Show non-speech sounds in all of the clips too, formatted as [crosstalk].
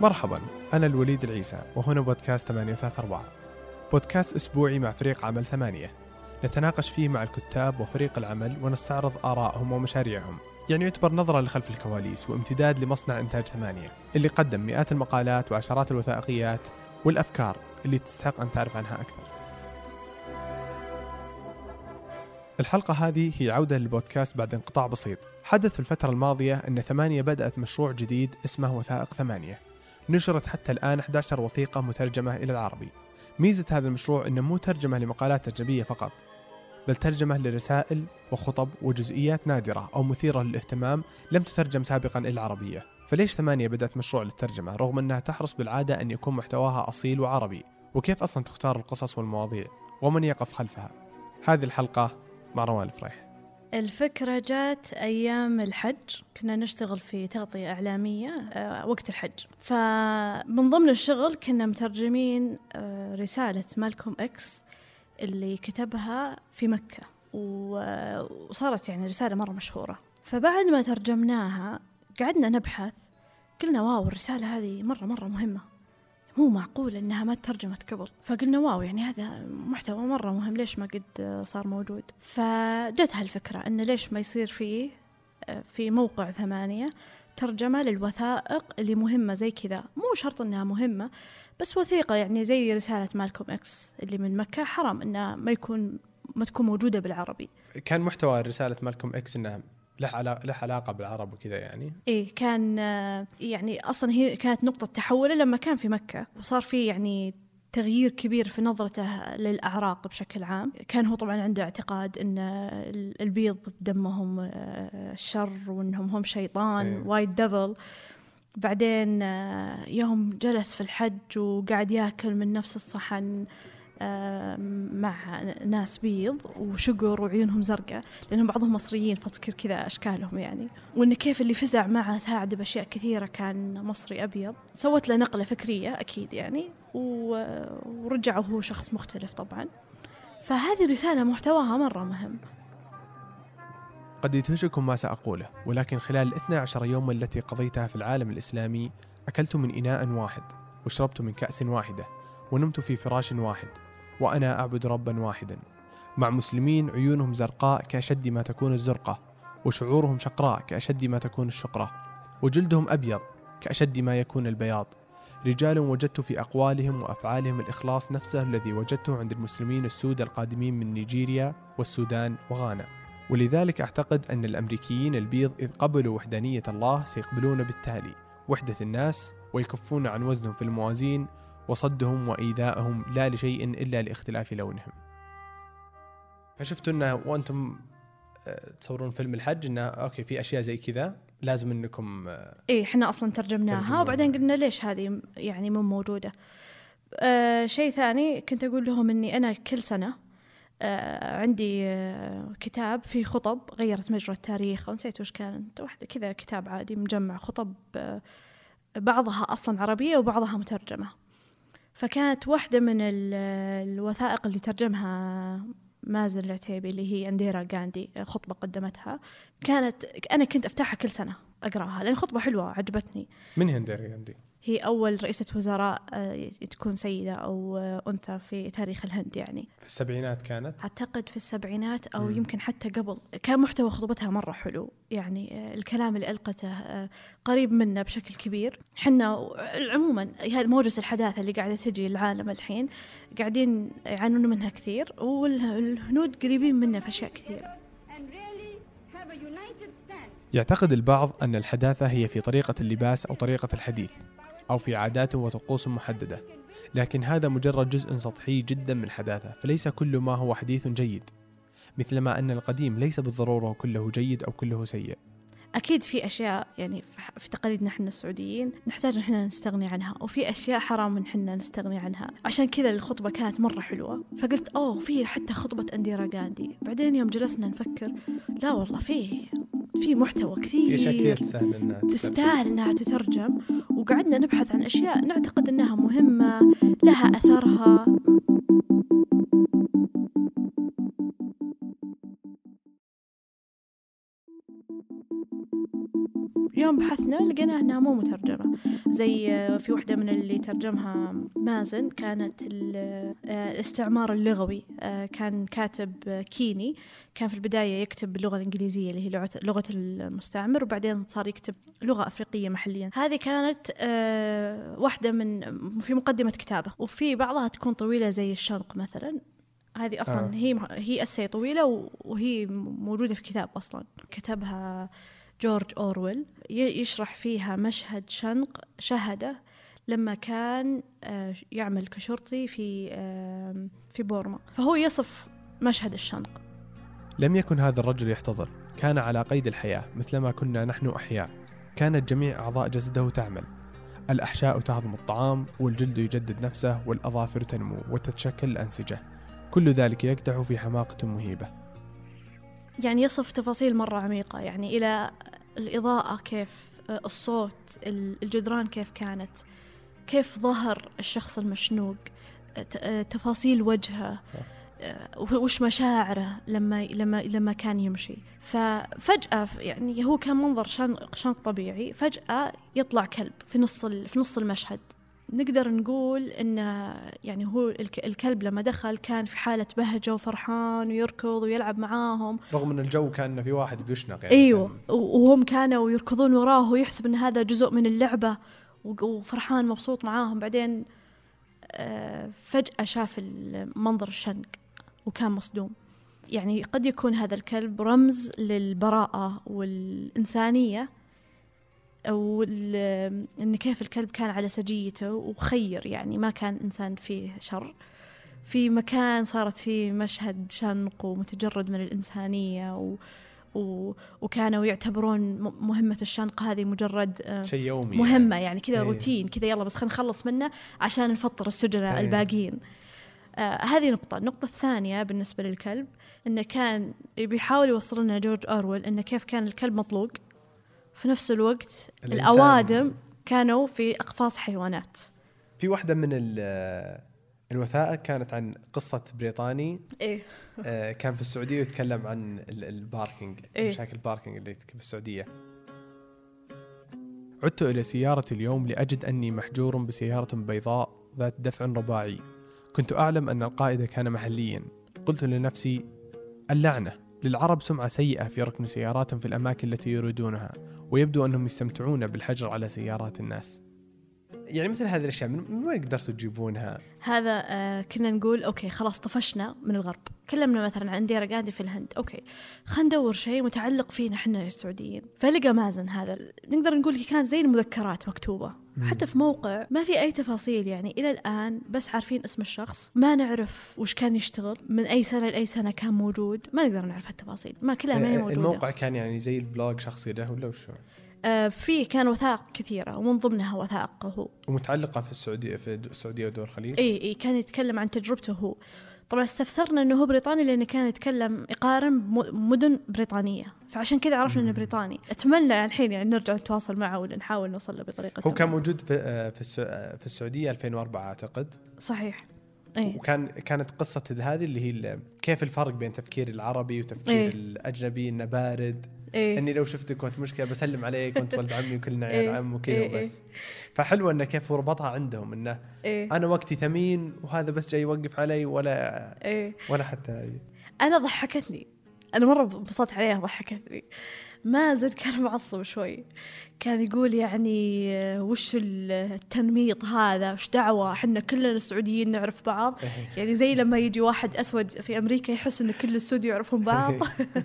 مرحبا أنا الوليد العيسى وهنا بودكاست 834 بودكاست أسبوعي مع فريق عمل ثمانية. نتناقش فيه مع الكتاب وفريق العمل ونستعرض آرائهم ومشاريعهم. يعني يعتبر نظرة لخلف الكواليس وامتداد لمصنع إنتاج ثمانية اللي قدم مئات المقالات وعشرات الوثائقيات والأفكار اللي تستحق أن تعرف عنها أكثر. الحلقة هذه هي عودة للبودكاست بعد انقطاع بسيط. حدث في الفترة الماضية أن ثمانية بدأت مشروع جديد اسمه وثائق ثمانية. نشرت حتى الآن 11 وثيقة مترجمة إلى العربي. ميزة هذا المشروع أنه مو ترجمة لمقالات أجنبية فقط بل ترجمة لرسائل وخطب وجزئيات نادرة أو مثيرة للاهتمام لم تترجم سابقا إلى العربية. فليش ثمانية بدأت مشروع للترجمة رغم أنها تحرص بالعادة أن يكون محتواها أصيل وعربي؟ وكيف أصلا تختار القصص والمواضيع؟ ومن يقف خلفها؟ هذه الحلقة مع روان الفريح. الفكرة جات أيام الحج. كنا نشتغل في تغطية إعلامية آه، وقت الحج. فمن ضمن الشغل كنا مترجمين آه، رسالة مالكوم إكس اللي كتبها في مكة. وصارت يعني رسالة مرة مشهورة. فبعد ما ترجمناها قعدنا نبحث. قلنا wow الرسالة هذه مرة مرة مهمة. مو معقول إنها ما ترجمت قبل. فقلنا wow يعني هذا محتوى مرة مهم ليش ما قد صار موجود؟ فجت هالفكرة انه ليش ما يصير فيه في موقع ثمانية ترجمة للوثائق اللي مهمة زي كذا. مو شرط إنها مهمة بس وثيقة يعني زي رسالة مالكوم إكس اللي من مكة. حرام إنها ما يكون ما تكون موجودة بالعربي. كان محتوى رسالة مالكوم إكس إنها له علاقة له علاقة بالعرب وكذا يعني. إيه كان يعني أصلا هي كانت نقطة تحوله لما كان في مكة وصار في يعني تغيير كبير في نظرته للأعراق بشكل عام. كان هو طبعا عنده اعتقاد أن البيض بدمهم آه، شر وأنهم هم شيطان إيه. white devil بعدين آه، يوم جلس في الحج وقاعد ياكل من نفس الصحن مع ناس بيض وشقر وعيونهم زرقاء لأنهم بعضهم مصريين فتذكر كذا أشكالهم يعني. وإن كيف اللي فزع معه ساعد بأشياء كثيرة كان مصري أبيض. سوت له نقلة فكرية أكيد يعني ورجع وهو شخص مختلف طبعا. فهذه رسالة محتواها مرة مهم. قد يدهشكم ما سأقوله ولكن خلال الاثنى عشر يوما التي قضيتها في العالم الإسلامي أكلت من إناء واحد وشربت من كأس واحدة ونمت في فراش واحد. وأنا أعبد ربا واحدا. مع مسلمين عيونهم زرقاء كأشد ما تكون الزرقة وشعورهم شقراء كأشد ما تكون الشقرة وجلدهم أبيض كأشد ما يكون البياض. رجال وجدت في أقوالهم وأفعالهم الإخلاص نفسه الذي وجدته عند المسلمين السود القادمين من نيجيريا والسودان وغانا. ولذلك أعتقد أن الأمريكيين البيض إذ قبلوا وحدانية الله سيقبلون بالتالي. وحدة الناس ويكفون عن وزنهم في الموازين وصدهم وإيذائهم لا لشيء إلا لاختلاف لونهم. فشفتوا أنه وأنتم آه، تصورون فيلم الحج أنه أوكي في أشياء زي كذا لازم أنكم آه، إيه إحنا أصلا ترجمناها وبعدين قلنا ليش هذه يعني مو موجودة. آه شيء ثاني كنت أقول لهم أني أنا كل سنة آه عندي آه كتاب فيه خطب غيرت مجرى التاريخ ونسيت وش كانت واحدة كذا كتاب عادي مجمع خطب آه بعضها أصلا عربية وبعضها مترجمة. فكانت واحدة من الوثائق اللي ترجمها مازن العتيبي اللي هي انديرا غاندي خطبة قدمتها كانت أنا كنت أفتحها كل سنة أقرأها لأن خطبة حلوة عجبتني من هي انديرا غاندي؟ هي أول رئيسة وزراء آه، تكون سيدة أو آه، أنثى في تاريخ الهند يعني. في السبعينات كانت؟ أعتقد في السبعينات أو مم. يمكن حتى قبل. كان محتوى خطبتها مرة حلو يعني آه، الكلام اللي ألقته قريب منا بشكل كبير. حنا عموما هذه موجة الحداثة اللي قاعدة تجي العالم الحين قاعدين يعانون منها كثير والهنود قريبين منا في أشياء كثيرة. يعتقد البعض أن الحداثة هي في طريقة اللباس أو طريقة الحديث. أو في عادات وطقوس محددة. لكن هذا مجرد جزء سطحي جدا من الحداثة فليس كل ما هو حديث جيد مثلما أن القديم ليس بالضرورة كله جيد أو كله سيء. أكيد في أشياء يعني في تقاليدنا إحنا السعوديين نحتاج إحنا نستغني عنها وفي أشياء حرام إحنا نستغني عنها. عشان كذا الخطبة كانت مرة حلوة. فقلت أوه في حتى خطبة أنديرا غاندي. بعدين يوم جلسنا نفكر لا والله في في محتوى كثير في إنها تستاهل إنها تترجم. وقعدنا نبحث عن أشياء نعتقد إنها مهمة لها أثرها. يوم بحثنا لقينا إنها مو مترجمة. زي آه، في واحدة من اللي ترجمها مازن كانت آه، الاستعمار اللغوي. آه، كان كاتب كيني. كان في البداية يكتب باللغة الإنجليزية اللي هي لغة, المستعمر وبعدين صار يكتب لغة أفريقية محليا. هذه كانت واحدة من في مقدمة كتابة. وفي بعضها تكون طويلة زي الشنق مثلا. هذه أصلا آه. هي هي اسي طويلة وهي موجودة في كتاب أصلا. كتبها جورج أورويل ي- يشرح فيها مشهد شنق شهدة لما كان آه، يعمل كشرطي في آه، في بورما. فهو يصف مشهد الشنق. لم يكن هذا الرجل يحتضر كان على قيد الحياة مثلما كنا نحن أحياء. كانت جميع أعضاء جسده تعمل. الأحشاء تهضم الطعام والجلد يجدد نفسه والأظافر تنمو وتتشكل الأنسجة. كل ذلك يقدح في حماقة مهيبة. يعني يصف تفاصيل مرة عميقة يعني إلى الإضاءة كيف آه، الصوت ال- الجدران كيف كانت كيف ظهر الشخص المشنوق آه، آه، تفاصيل وجهه صح. وش مشاعره لما لما لما كان يمشي ففجأة يعني هو كان منظر شنق شنق طبيعي فجأة يطلع كلب في نص في نص المشهد نقدر نقول إن يعني هو الك- الكلب لما دخل كان في حالة بهجة وفرحان ويركض ويلعب معاهم. رغم أن الجو كان في واحد بيشنق يعني. إيوه كان- وهم كانوا يركضون وراه ويحسب إن هذا جزء من اللعبة وفرحان مبسوط معاهم. بعدين آه، فجأة شاف منظر الشنق وكان مصدوم. يعني قد يكون هذا الكلب رمز للبراءة والإنسانية. ال- إن كيف الكلب كان على سجيته وخير يعني ما كان إنسان فيه شر. في مكان صارت فيه مشهد شنق ومتجرد من الإنسانية و و وكانوا يعتبرون مهمة الشنق هذه مجرد آه، شيء يومي مهمة يعني كذا إيه. روتين كذا يلا بس خلينا نخلص منه عشان نفطر السجناء إيه. الباقيين. آه هذه نقطة. النقطة الثانية بالنسبة للكلب إنه كان بيحاول يوصل لنا جورج أورويل إنه كيف كان الكلب مطلوق. في نفس الوقت الإنسان- الأوادم كانوا في أقفاص حيوانات. في واحدة من ال- الوثائق كانت عن قصة بريطاني. إيه. آه، كان في السعودية يتكلم عن ال- ال parking إيه. مشاكل الباركينج اللي في السعودية. عدت إلى سيارتي اليوم لأجد أني محجور بسيارة بيضاء ذات دفع رباعي. كنت أعلم أن القائد كان محليا. قلت لنفسي اللعنة. للعرب سمعة سيئة في ركن سياراتهم في الأماكن التي يريدونها ويبدو أنهم يستمتعون بالحجر على سيارات الناس. يعني مثل هذه الأشياء من وين قدرتوا تجيبونها؟ هذا آه كنا نقول okay خلاص طفشنا من الغرب. كلمنا مثلا عن ديرة قاعدة في الهند. okay خلينا ندور شيء متعلق فينا إحنا السعوديين. فلقى مازن هذا نقدر نقول كانت زي المذكرات مكتوبة. حتى في موقع ما في أي تفاصيل يعني إلى الآن بس عارفين اسم الشخص. ما نعرف وش كان يشتغل من أي سنة لأي سنة كان موجود. ما نقدر نعرف التفاصيل ما كلها ما هي آه، موجودة. الموقع كان يعني زي ال blog شخصي له ولا وشو؟ آه في كان وثائق كثيرة ومن ضمنها وثائقه هو. ومتعلقة في السعودية في السعودية ودول الخليج؟ إي إي كان يتكلم عن تجربته هو. طبعا استفسرنا إنه هو بريطاني لأنه كان يتكلم يقارن بمدن بريطانية. فعشان كذا عرفنا إنه بريطاني. أتمنى الحين يعني نرجع نتواصل معه ولا نحاول نوصل له بطريقة هو كان. موجود في آه، في آه، في السعودية 2004 أعتقد. صحيح. إي. وكان كانت قصة هذه اللي هي كيف الفرق بين تفكير العربي وتفكير إيه. الأجنبي إنه بارد اي إني لو شفتك وأنت مشكلة بسلم عليك وأنت [laughs] ولد عمي وكلنا عيال إيه. عم وكذا إيه، إيه. وبس. فحلو إنه كيف ربطها عندهم إنه اي أنا وقتي ثمين وهذا بس جاي يوقف علي ولا اي ولا حتى أنا ضحكتني. أنا مرة انبسطت عليها ضحكتني مازن كان معصب شوي. كان يقول يعني وش التنميط هذا؟ وش دعوة؟ إحنا كلنا السعوديين نعرف بعض. يعني زي لما يجي واحد أسود في أمريكا يحس إن كل السود يعرفون بعض.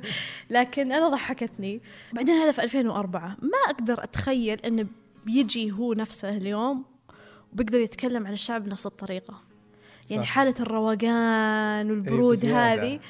[laughs] لكن أنا ضحكتني. بعدين هذا في 2004 ما أقدر أتخيل انه بيجي هو نفسه اليوم وبيقدر يتكلم عن الشعب بنفس الطريقة. يعني صح. حالة الروقان والبرود بزيادة. هذه.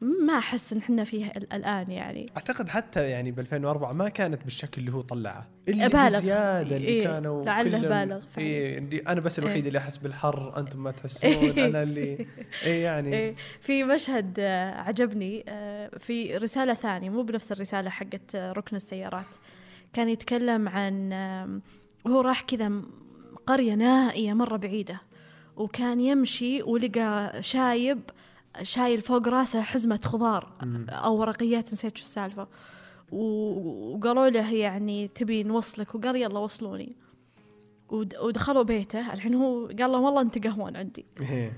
ما أحس إن إحنا فيها ال- الآن يعني. أعتقد حتى يعني ب 2004 ما كانت بالشكل اللي هو طلعه. اللي بالغ. بزيادة اللي إيه، كانوا لعله بالغ فعلاً. إيه أنا بس الوحيد إيه. اللي أحس بالحر أنتم ما تحسون أنا اللي [laughs] إيه يعني. إيه، في مشهد آه، عجبني آه، في رسالة ثانية مو بنفس الرسالة حقت آه، ركن السيارات. كان يتكلم عن هو راح كذا م- قرية نائية مرة بعيدة. وكان يمشي ولقى شايب شايل فوق راسه حزمة خضار. أو ورقيات نسيت شو السالفة. وقالوا له يعني تبي نوصلك وقال يلا وصلوني. ود- ودخلوا بيته. الحين هو قال لهم والله أنت قهوان عندي. إيه.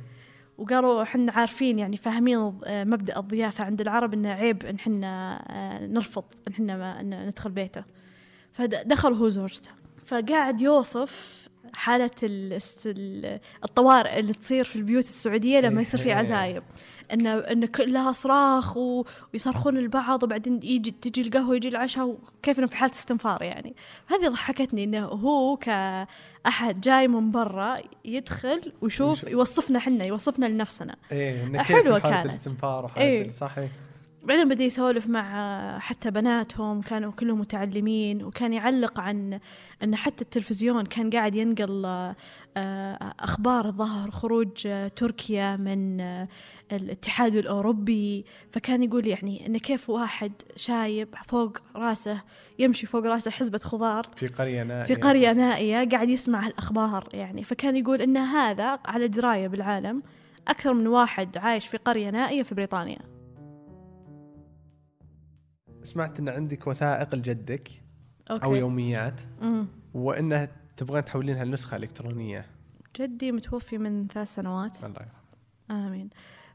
وقالوا إحنا عارفين يعني فاهمين مبدأ الضيافة. عند العرب إنه عيب إن إحنا آه، نرفض إن إحنا ندخل بيته. فدخل هو زوجته. فقاعد يوصف ال- الطوارئ اللي تصير في البيوت السعودية لما يصير في إيه. عزايم ان إن كلها صراخ ويصرخون البعض وبعدين يجي تجي القهوة يجي العشاء وكيف إنه في حالة استنفار يعني هذه ضحكتني إنه هو كأحد جاي من برا يدخل ويشوف يشوف. يوصفنا حنا يوصفنا لنفسنا إيه إنه حالة كانت. الاستنفار وحالة إيه. ال- صح إيه. بعدين بدأ يسولف مع حتى بناتهم كانوا كلهم متعلمين وكان يعلق عن أن حتى التلفزيون كان قاعد ينقل آه، أخبار ظهر خروج آه، تركيا من آه، الاتحاد الأوروبي. فكان يقول يعني أن كيف واحد شايب فوق راسه يمشي فوق راسه حزبة خضار في قرية نائية. في قرية نائية قاعد يسمع الأخبار يعني. فكان يقول أن هذا على دراية بالعالم أكثر من واحد عايش في قرية نائية في بريطانيا. سمعت إن عندك وثائق لجدك أوكي. أو يوميات مم. وإنها تبغين تحولينها لنسخة إلكترونية جدي متوفي من ثلاث سنوات الله يرحمه آمين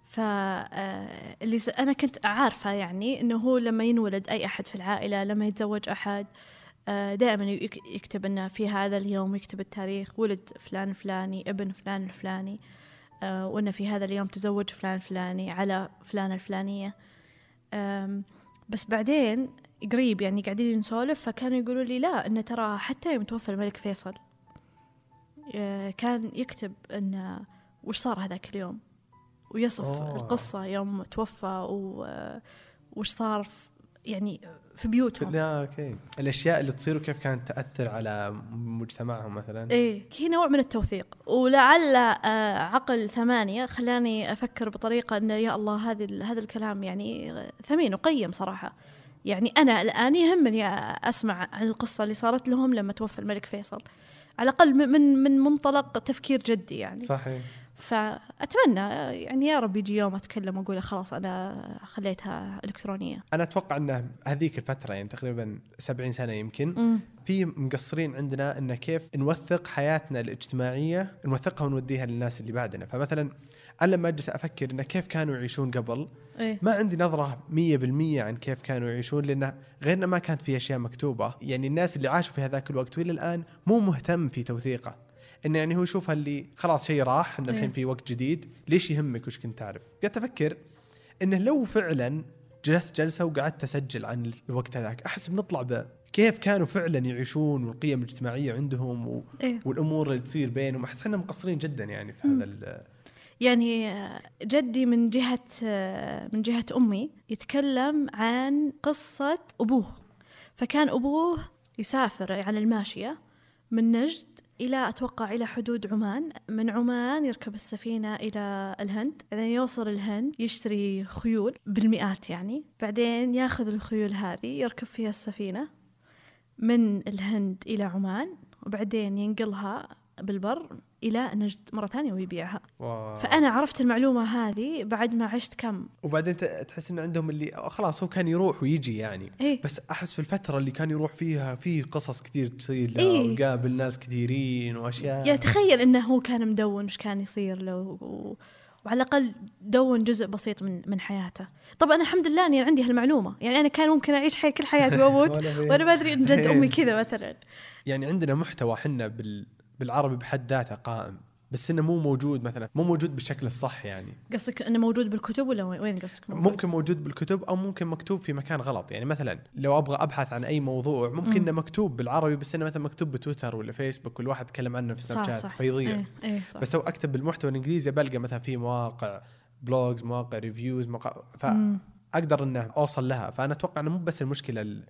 ف آه،. أنا كنت عارفة يعني إنه هو لما ينولد أي أحد في العائلة لما يتزوج أحد دائما يكتب إنه في هذا اليوم يكتب التاريخ ولد فلان الفلاني ابن فلان الفلاني آه، وإنه في هذا اليوم تزوج فلان الفلاني على فلانة الفلانية آم، بس بعدين قريب يعني قاعدين نسولف فكانوا يقولوا لي لا إنه ترى حتى يوم توفى الملك فيصل آه، كان يكتب إنه وش صار هذاك اليوم ويصف أوه. القصة يوم توفى و... وش صار يعني في بيوتهم. لا أوكي. الأشياء اللي تصير وكيف كانت تأثر على مجتمعهم مثلا؟ إيه هي نوع من التوثيق. ولعل آه، عقل ثمانية خلاني أفكر بطريقة أنه يا الله هذه ال- هذا الكلام يعني ثمين وقيم صراحة. يعني أنا الآن يهمني أسمع عن القصة اللي صارت لهم لما توفى الملك فيصل. على الأقل من- من من منطلق تفكير جدي يعني. صحيح. فأتمنى يعني يا رب يجي يوم أتكلم وأقول خلاص أنا خليتها إلكترونية. أنا أتوقع إنه هذيك الفترة يعني تقريبا 70 سنة يمكن أمم، في مقصرين عندنا انه كيف نوثق حياتنا الاجتماعية نوثقها ونوديها للناس اللي بعدنا. فمثلا أنا لما أجلس أفكر انه كيف كانوا يعيشون قبل إيه. ما عندي نظرة 100% عن كيف كانوا يعيشون لأنه غيرنا ما كانت في أشياء مكتوبة. يعني الناس اللي عاشوا في هذاك الوقت وإلى الآن مو مهتم في توثيقه. إنه يعني هو يشوفها اللي خلاص شيء راح إن الحين إيه. في وقت جديد ليش يهمك وش كنت تعرف قعدت أفكر إنه لو فعلا جلست جلسة وقعدت أسجل عن الوقت هذاك أحس بنطلع ب كيف كانوا فعلا يعيشون والقيم الاجتماعية عندهم و... إيه والأمور اللي تصير بينهم أحس إنهم مقصرين جدا يعني في. هذا ال... يعني جدي من جهة من جهة أمي يتكلم عن قصة أبوه فكان أبوه يسافر على الماشية من نجد إلى أتوقع إلى حدود عمان. من عمان يركب السفينة إلى الهند بعدين يوصل الهند يشتري خيول بالمئات يعني بعدين ياخذ الخيول هذه يركب فيها السفينة من الهند إلى عمان وبعدين ينقلها بالبر إلى نجد مرة ثانية ويبيعها. و... فأنا عرفت المعلومة هذه بعد ما عشت كم؟ وبعدين تحس ان عندهم اللي خلاص هو كان يروح ويجي يعني. إيه. بس أحس في الفترة اللي كان يروح فيها في قصص كثير تصير له إيه. وقابل ناس كثيرين وأشياء. يعني تخيل إنه هو كان مدون وش كان يصير له و... وعلى الأقل دون جزء بسيط من من حياته. طبعا أنا الحمد لله إني عندي هالمعلومة. يعني أنا كان ممكن أعيش حي كل حياتي وأموت. [laughs] وأنا ما أدري إن جد. أمي [laughs] كذا مثلا. يعني عندنا محتوى حنا بال... بالعربي بحد ذاته قائم بس إنه مو موجود مثلا مو موجود بالشكل الصح يعني قصدك إنه موجود بالكتب ولا وين قصدك موجود؟ ممكن موجود بالكتب أو ممكن مكتوب في مكان غلط يعني مثلا لو أبغى أبحث عن أي موضوع ممكن مم. إنه مكتوب بالعربي بس إنه مثلا مكتوب بتويتر ولا فيسبوك والواحد يتكلم عنه في سناب شات فيضيع إيه إيه صح بس لو أكتب بالمحتوى الإنجليزي بلقى مثلا في مواقع blogs مواقع reviews مواقع. فاقدر إنه أوصل لها فأنا أتوقع إنه مو بس المشكلة ال-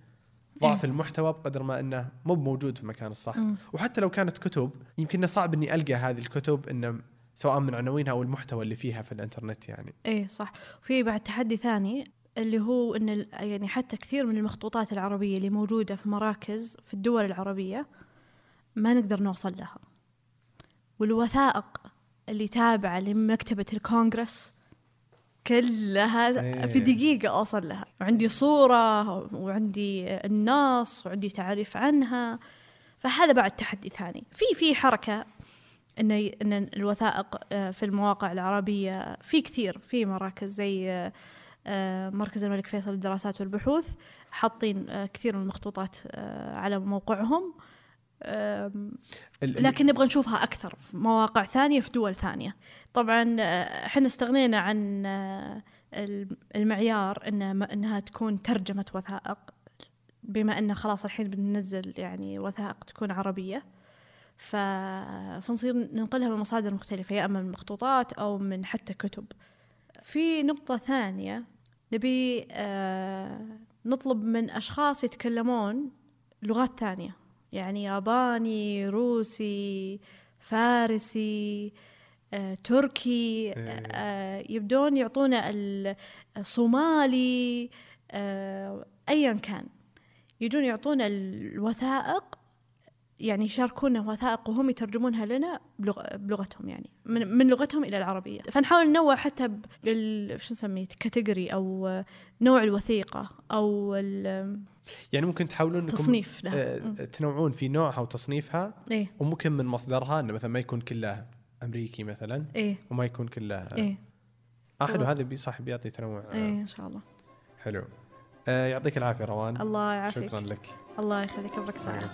ضعف إيه. المحتوى بقدر ما إنه مو موجود في المكان الصح مم. وحتى لو كانت كتب يمكن صعب إني ألقى هذه الكتب إنه سواء من عناوينها أو المحتوى اللي فيها في الإنترنت يعني إيه صح في بعد تحدي ثاني اللي هو إن يعني حتى كثير من المخطوطات العربية اللي موجودة في مراكز في الدول العربية ما نقدر نوصل لها والوثائق اللي تابعة لمكتبة الكونغرس كلها في إيه. دقيقة أوصل لها. وعندي صورة وعندي النص وعندي تعريف عنها. فهذا بعد تحدي ثاني. في في حركة إن إن الوثائق آه، في المواقع العربية في كثير. في مراكز زي آه، آه، مركز الملك فيصل للدراسات والبحوث حاطين كثير من المخطوطات على موقعهم. لكن نبغى نشوفها أكثر في مواقع ثانية في دول ثانية. طبعا إحنا استغنينا عن المعيار إن إنها تكون ترجمة وثائق بما إن خلاص الحين بننزل يعني وثائق تكون عربية. ف... فنصير ننقلها من مصادر مختلفة يا أما من مخطوطات أو من حتى كتب. في نقطة ثانية نبي آه نطلب من أشخاص يتكلمون لغات ثانية. يعني ياباني روسي فارسي آه، تركي إيه. آه، يبدون يعطونا الصومالي آه، ايا كان يجون يعطونا الوثائق يعني يشاركونا وثائق وهم يترجمونها لنا بلغتهم يعني من, من لغتهم إلى العربية فنحاول ننوع حتى بال شو نسميه كاتيجوري أو نوع الوثيقة أو يعني ممكن تحاولون انكم تصنيف لها. آه تنوعون في نوعها وتصنيفها إيه؟ وممكن من مصدرها إنه مثلا ما يكون كله أمريكي مثلا إيه؟ وما يكون كله إيه؟ آه حلو هذا صح بيعطي تنوع إيه إن شاء الله. حلو. آه يعطيك العافية روان. الله يعافيك. شكرا لك. الله يخليك يبارك ساعه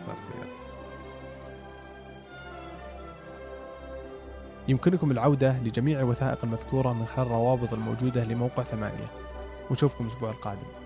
يمكنكم العودة لجميع الوثائق المذكورة من خلال الروابط الموجودة لموقع ثمانية. ونشوفكم الأسبوع القادم.